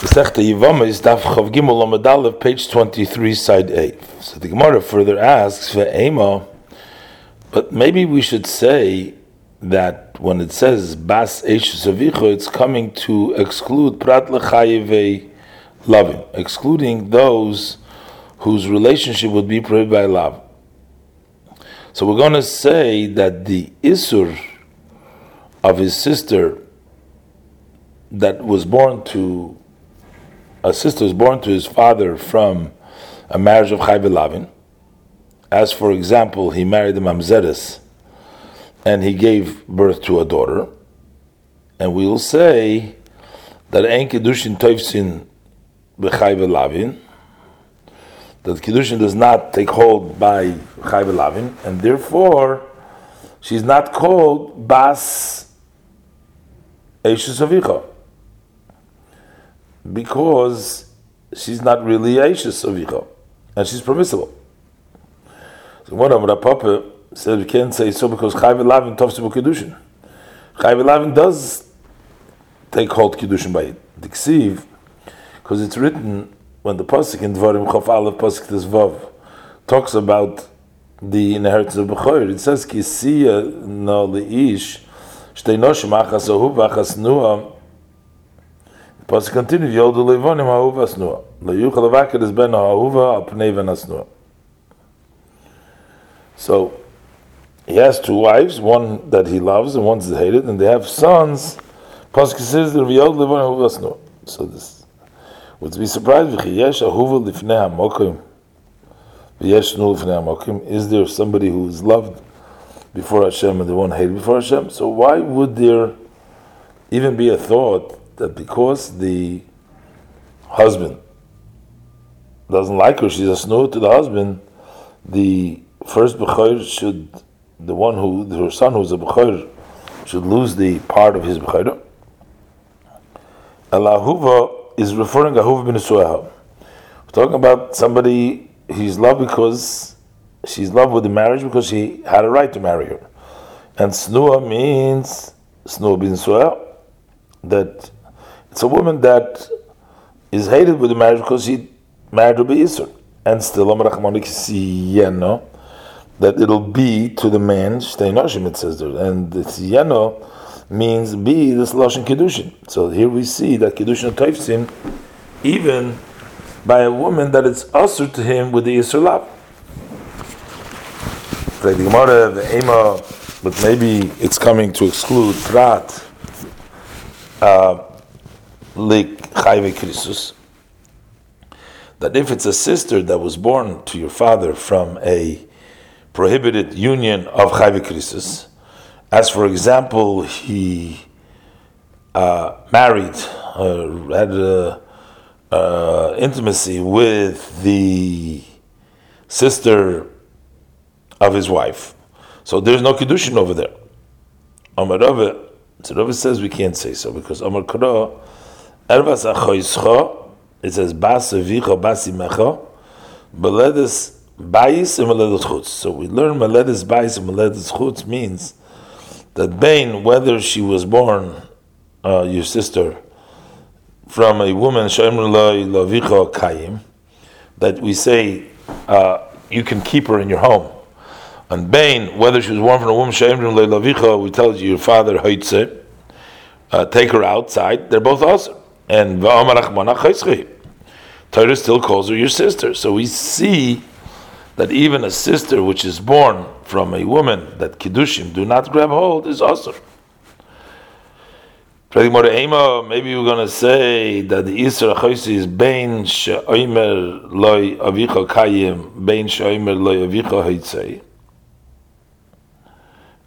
Masechta Yivama is Daf Chav Gimel page 23, side A. So the Gemara further asks, Ve'ema, but maybe we should say that when it says Bas Eish Savicha, it's coming to exclude Prat Lechayeve loving, excluding those whose relationship would be prohibited by love. So we're going to say that the Isur of his sister that was born to a sister is born to his father from a marriage of Chai Lavin, as for example, he married the Mamzeres and he gave birth to a daughter, and we will say that Ein Kiddushin Toivsin B'Chai Lavin, that Kiddushin does not take hold by Chai Lavin, and therefore she's not called Bas Eishes Avicha because she's not really Aishas Avicha, and she's permissible. So one of the Papa said we can't say so because Chayv Lavin Tovsibu Kedushin. Chayv Lavin does take hold Kedushin by. Diksiv, because it's written when the Pasuk in Dvarim Chof Aleph Pasuk Vav talks about the inheritance of Bechor. It says, Kisiya no leish shtei noshim achas ahuv achas nuah Pasuk continues, Yodu levonim ha'uva asnua. Le'yuchal avakir is ben ha'uva al pnei ven asnua. So, he has two wives, one that he loves and one's hated, and they have sons. Pasuk says, Yodu levonim ha'uva asnua. So this, would be surprised, v'chiyesh ahuva lifnei ha'mokim. V'yesh nu lifnei ha'mokim. Is there somebody who is loved before Hashem and the one hated before Hashem? So why would there even be a thought that because the husband doesn't like her, she's a snow to the husband, the first Bechor should, the one who, her son who's a Bechor, should lose the part of his Bechor. Alahuva is referring to Ahuva bin Su'aha. We're talking about somebody he's loved because she's loved with the marriage because she had a right to marry her. And Snua means Snua bin Su'ah, that it's a woman that is hated with the marriage because she married be Isur. And still, that it'll be to the man, Shteinoshim, it says there. And the Siyeno means be this Lashon Kedushin. So here we see that Kiddushin Taifsim, even by a woman that it's usher to him with the Isur love. The Gemara, the Ema, but maybe it's coming to exclude Prat. Uh, that if it's a sister that was born to your father from a prohibited union of chayve krisus, as for example, he uh, married, uh, had a, uh, intimacy with the sister of his wife, so there's no kiddushin over there. Amar Rava, so Rava says we can't say so because Amar Kara Ervas it says bas avicha bas imecha, meledes bayis and meledes chutz. So we learn meledes bayis and meledes chutz means that Bain, whether she was born, uh, your sister, from a woman kayim, that we say uh, you can keep her in your home. And Bain, whether she was born from a woman we tell you your father uh, take her outside. They're both awesome and Torah still calls her your sister. So we see that even a sister which is born from a woman that kiddushim do not grab hold is also. Maybe we're going to say that the Isra Chosi is Bein She'oimer Loi Avicha Kayim, Bein She'oimer Loi Avicha Hoitzei.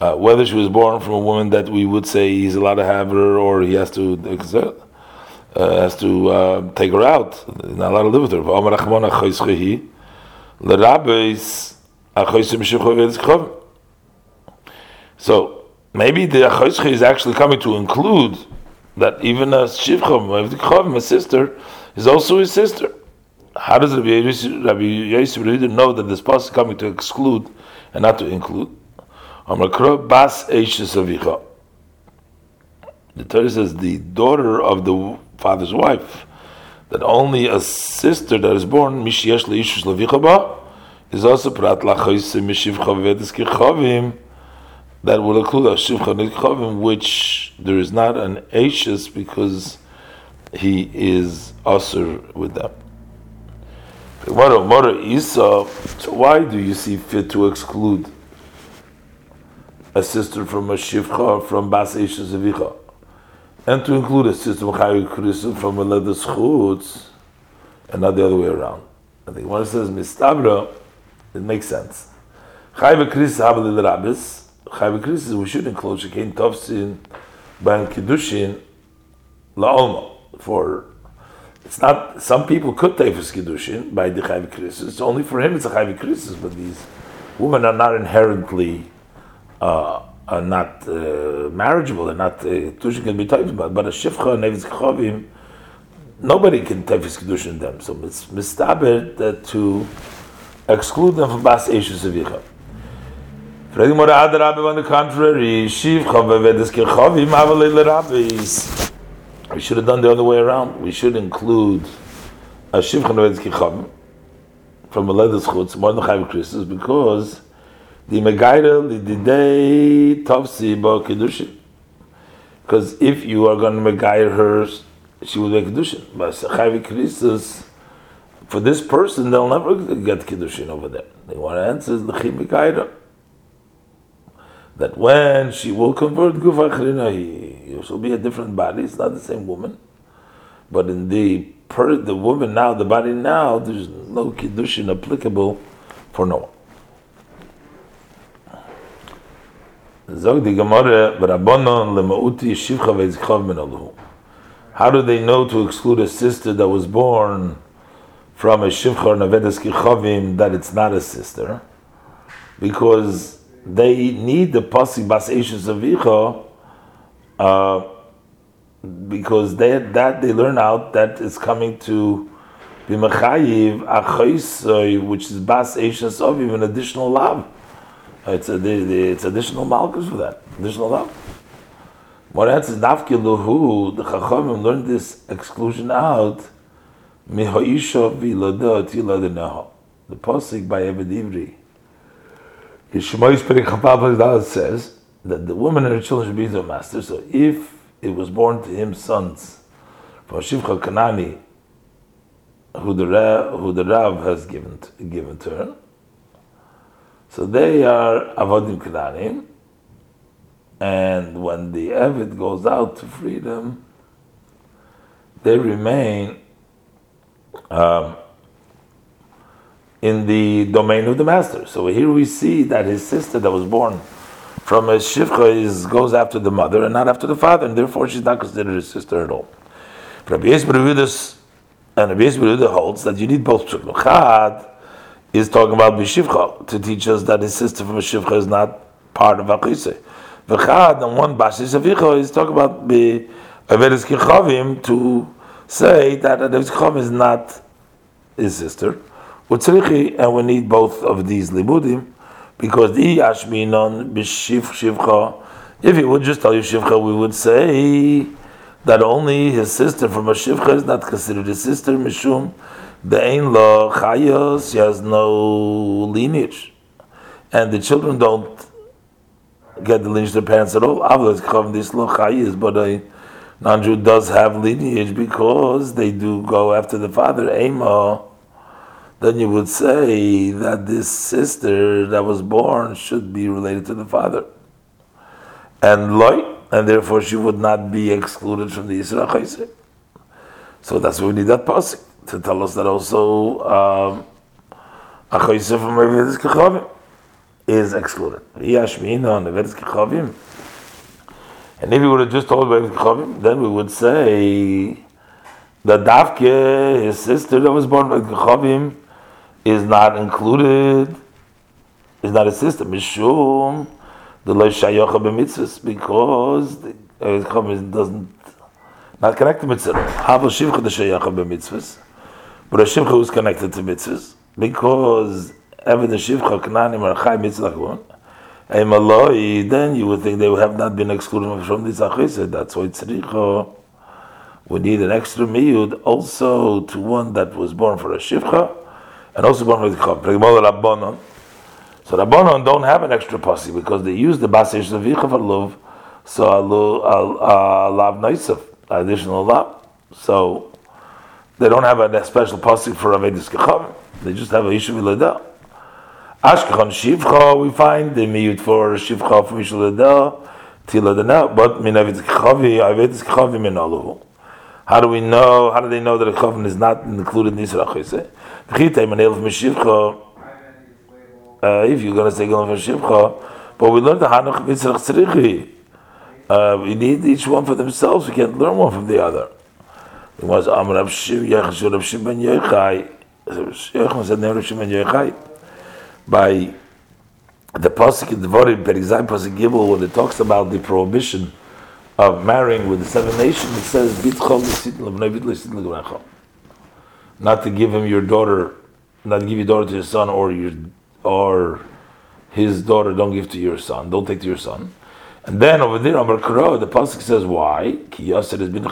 Uh, whether she was born from a woman that we would say he's allowed to have her or he has to uh, has to uh, take her out. Not allowed to live with her. So maybe the achoischi is actually coming to include that even a shivcham, a sister, is also his sister. How does Rabbi Yosef know that this passage is coming to exclude and not to include? The Torah says the daughter of the father's wife. that only a sister that is born Mishiesh Leishush Levichaba is also Prat Lachoise Mishivcha Vedes Kirchavim that will include a Shivcha Nikchavim, which there is not an Ashes because he is also with them. So why do you see fit to exclude a sister from a Shivcha from Bas Ashes Avicha? And to include a system from a leather schutz, and not the other way around. I think when it says mistabra, it makes sense. Chayv Krisis Habal Rabbis, Chayv Krisis, we should include Shekin Tovsin, Ban Kiddushin, La'olma, for it's not, some people could take for Kiddushin by the Chayv Krisis, only for him it's a Chayv Krisis, but these women are not inherently uh, are not uh, marriageable, and not uh, can be typed about, but a Shifcha and Nevis Chavim, nobody can Tefis Kedushin in them. So it's mistaber that to exclude them from Bas Eishus Avicha. Fredi Mora Ad Rabbi on the contrary, Shivcha Vevedis Kechavim Avalei Rabbis. We should have done the other way around. We should include a Shivcha Vevedis Kechavim from a Ledes Chutz, more than Chayiv Krisus, because the Megaira the day Topsi Ba Kedushin. Because if you are going to Megair her, she will make Kedushin. But Chavi Krisus, for this person, they'll never get Kedushin over there. They want to answer the Megaira. That when she will convert Gufa Achrina, he will be a different body. It's not the same woman. But in the per, the woman now, the body now, there's no Kedushin applicable for no one. Zog di Gemara, Rabbanon lemauti shivcha min How do they know to exclude a sister that was born from a shivcha or navedas kichavim that it's not a sister? Because they need the pasi bas eishes avicha, uh, because they, that they learn out that is coming to be mechayiv achoisoy, which is bas eishes aviv, an additional love. It's, a, it's additional malchus for that. Additional love. What else is nafkiluhu? The Chachamim learned this exclusion out. The posik by Ebed Ivri. Yishmois Perikhapav says that the woman and her children should be their master. So if it was born to him sons from Shivcha Kanani, who the Rav, who the Rav has given given to her, so they are avodim kedanim, and when the avid goes out to freedom, they remain um, in the domain of the master. So here we see that his sister that was born from a shivcha is goes after the mother and not after the father, and therefore she's not considered his sister at all. Rabbi and Rabbi Yisrael holds that you need both chad is talking about Bishivcha to teach us that his sister from Bishivcha is not part of Achise. V'chad, and one Bashis Avicha is talking about the Averis Kichavim to say that Averis Kichavim is not his sister. And we need both of these libudim because the Ashminon Bishiv Shivcha. If he would just tell you Shivcha, we would say that only his sister from a Shivcha is not considered his sister, Mishum the Ein Lo Chayos, she has no lineage. And the children don't get the lineage of their parents at all. Avlas this Lo Chayos, but a non-Jew does have lineage because they do go after the father, Ema. Then you would say that this sister that was born should be related to the father. And Loi, and therefore she would not be excluded from the Yisrael So that's why we need that passing to tell us that also um, a chayse from Revedis Kechavim is excluded. Yashmina on Revedis Kechavim. And if we would have just told Revedis Kechavim, then we would say that Davke, his sister that was born by Kechavim, is not included, is not a sister. Mishum, the Lo Shayocha b'mitzvahs, because the Kechavim doesn't, not connected mitzvah. Havel Shivcha the Shayocha b'mitzvahs. But a Shivcha is connected to mitzvahs because even the Shivcha Kananim are Chai Mitzvah a Maloi, then you would think they would have not been excluded from this Achisa. That's why Tzricha we need an extra miyud also to one that was born for a shivcha and also born the chav. So Rabbanon don't have an extra posse because they use the basish zavicha for love, so a lav naisaf, additional lav. So they don't have a special posse for avedis kechavim. They just have a yishuv ilada. Ashkechon shivcha, we find the miyut for shivcha for yishuv ilada, tiladana, but min avedis kechavi, avedis kechavi min aluhu. How do we know? How do they know that a chavim is not included in Yisra Chayse? V'chitay mishivcha. If you're going to say going for shivcha, but we learned the Hanuch Mitzrach Tzrichi. Uh, we need each one for themselves. We can't learn one from the other. It was Amr Rav Shim Yechashur Rav Shim Ben Yochai. Yochai said Rav Ben Yochai. By the pasuk in Devarim, per example, pasuk Gimel, when it talks about the prohibition of marrying with the seven nations, it says, not to give him your daughter, not to give your daughter to your son, or your or his daughter, don't give to your son, don't take to your son. And then over there, Amar Karo, the pasuk says, why? Ki Yasser has been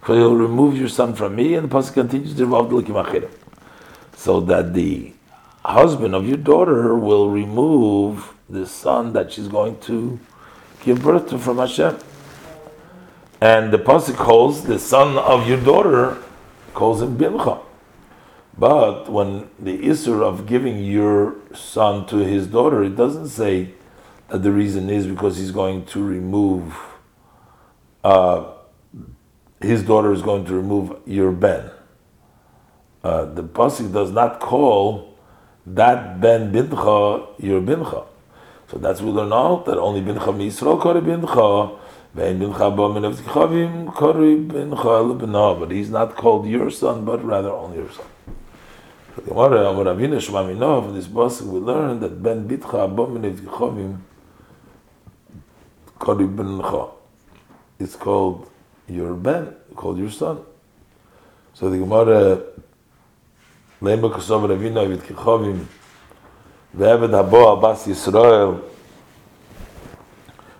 because he'll remove your son from me, and the pasuk continues to So that the husband of your daughter will remove the son that she's going to give birth to from Hashem. And the pasuk calls the son of your daughter calls him Bimcha. But when the issue of giving your son to his daughter, it doesn't say that the reason is because he's going to remove, uh, his daughter is going to remove your ben. Uh, the pasuk does not call that ben bincha your bincha. So that's we learn out that only bincha misro kori bincha, ben bincha tkhavim kori bincha But he's not called your son, but rather only your son. The from this pasuk we learn that ben bitcha b'amin of tkhavim kori bincha. It's called your ben, called your son. So the Gemara, Lema Kosovar Avinu Avit Kichavim, Ve'eved habo Abbas Yisrael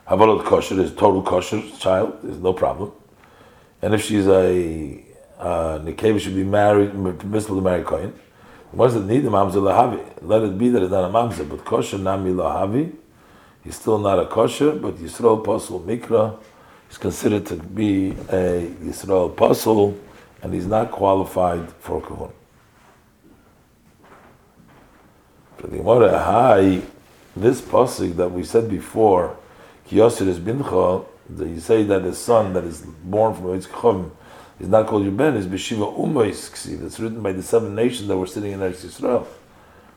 Havolot kosher is total kosher child, there's no problem. And if she's a uh, Nekeva should be married, permissible to marry Kohen. What does it need? The Mamza Lahavi. Let it be that it's not a Mamza, but kosher Nami Lahavi. He's still not a kosher, but Yisrael Pasul Mikra is considered to be a Yisrael apostle, and he's not qualified for Kohun. For the Gemara, hi, this pasuk that we said before, Kiyosir is bincha, that you say that his son that is born from Yitzchak is not called your ben, is Beshiva Umois that's written by the seven nations that were sitting in Eretz Yisrael.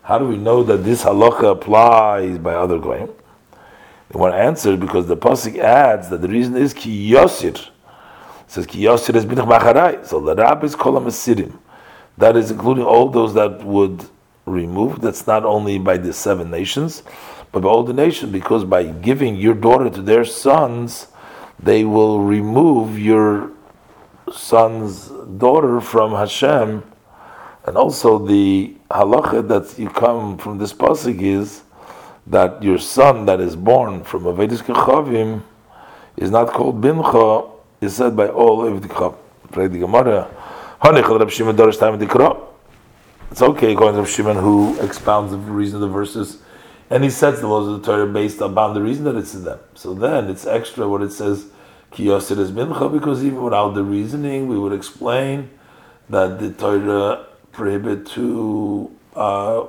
How do we know that this halacha applies by other goyim? Want to answer because the pasuk adds that the reason is ki yosir. It says ki yosir is binach macharai. So the rabbis call them asirim. That is including all those that would remove. That's not only by the seven nations, but by all the nations, because by giving your daughter to their sons, they will remove your son's daughter from Hashem. And also the halacha that you come from this pasuk is that your son that is born from a Vedis Kechavim is not called Bincha, is said by all of the Gemara. It's okay according to Shimon who expounds the reason of the verses and he sets the laws of the Torah based upon the reason that it's in them. So then it's extra what it says Kiyosir is mincha because even without the reasoning we would explain that the Torah prohibit to uh,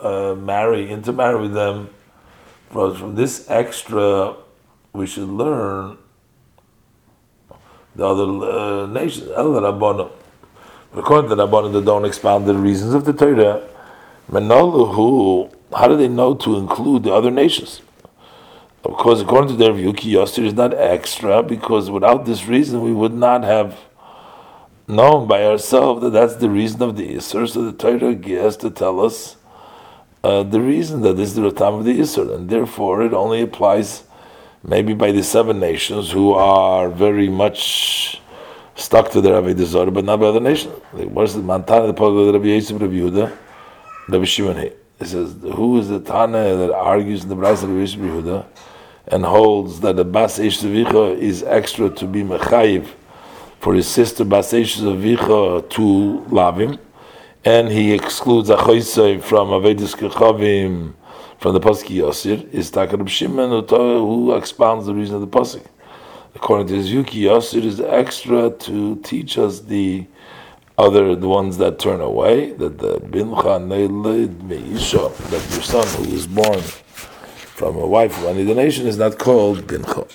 uh, marry, intermarry with them. But from this extra, we should learn the other uh, nations. El According to the Rabbanim, they don't expound the reasons of the Torah. Menoluhu, how do they know to include the other nations? Because according to their view, Kiyosir is not extra, because without this reason, we would not have known by ourselves that that's the reason of the Isser. So the Torah has to tell us uh, the reason that this is the time of the Isser, and therefore it only applies maybe by the seven nations who are very much stuck to their Avodah Zarah, but not by other nations. What is the Mantana, the Pogah of Rabbi Yosef, Rabbi Yehuda, Rabbi Shimon It says, who is the Tana that argues in the Brayz of Rabbi Yosef, Rabbi Yehuda, and holds that the Bas Ish is extra to be Mechayiv for his sister Baseshes Avicha to Lavim, and he excludes Achoisei from Avedis Kechavim from the Pasuk Yosir, is Takarab Shimon who expounds the reason of the Pasuk. According to Yuki, Yosir is extra to teach us the other the ones that turn away, that the bincha neilid meisha, that your son who is born from a wife of any nation is not called bincha.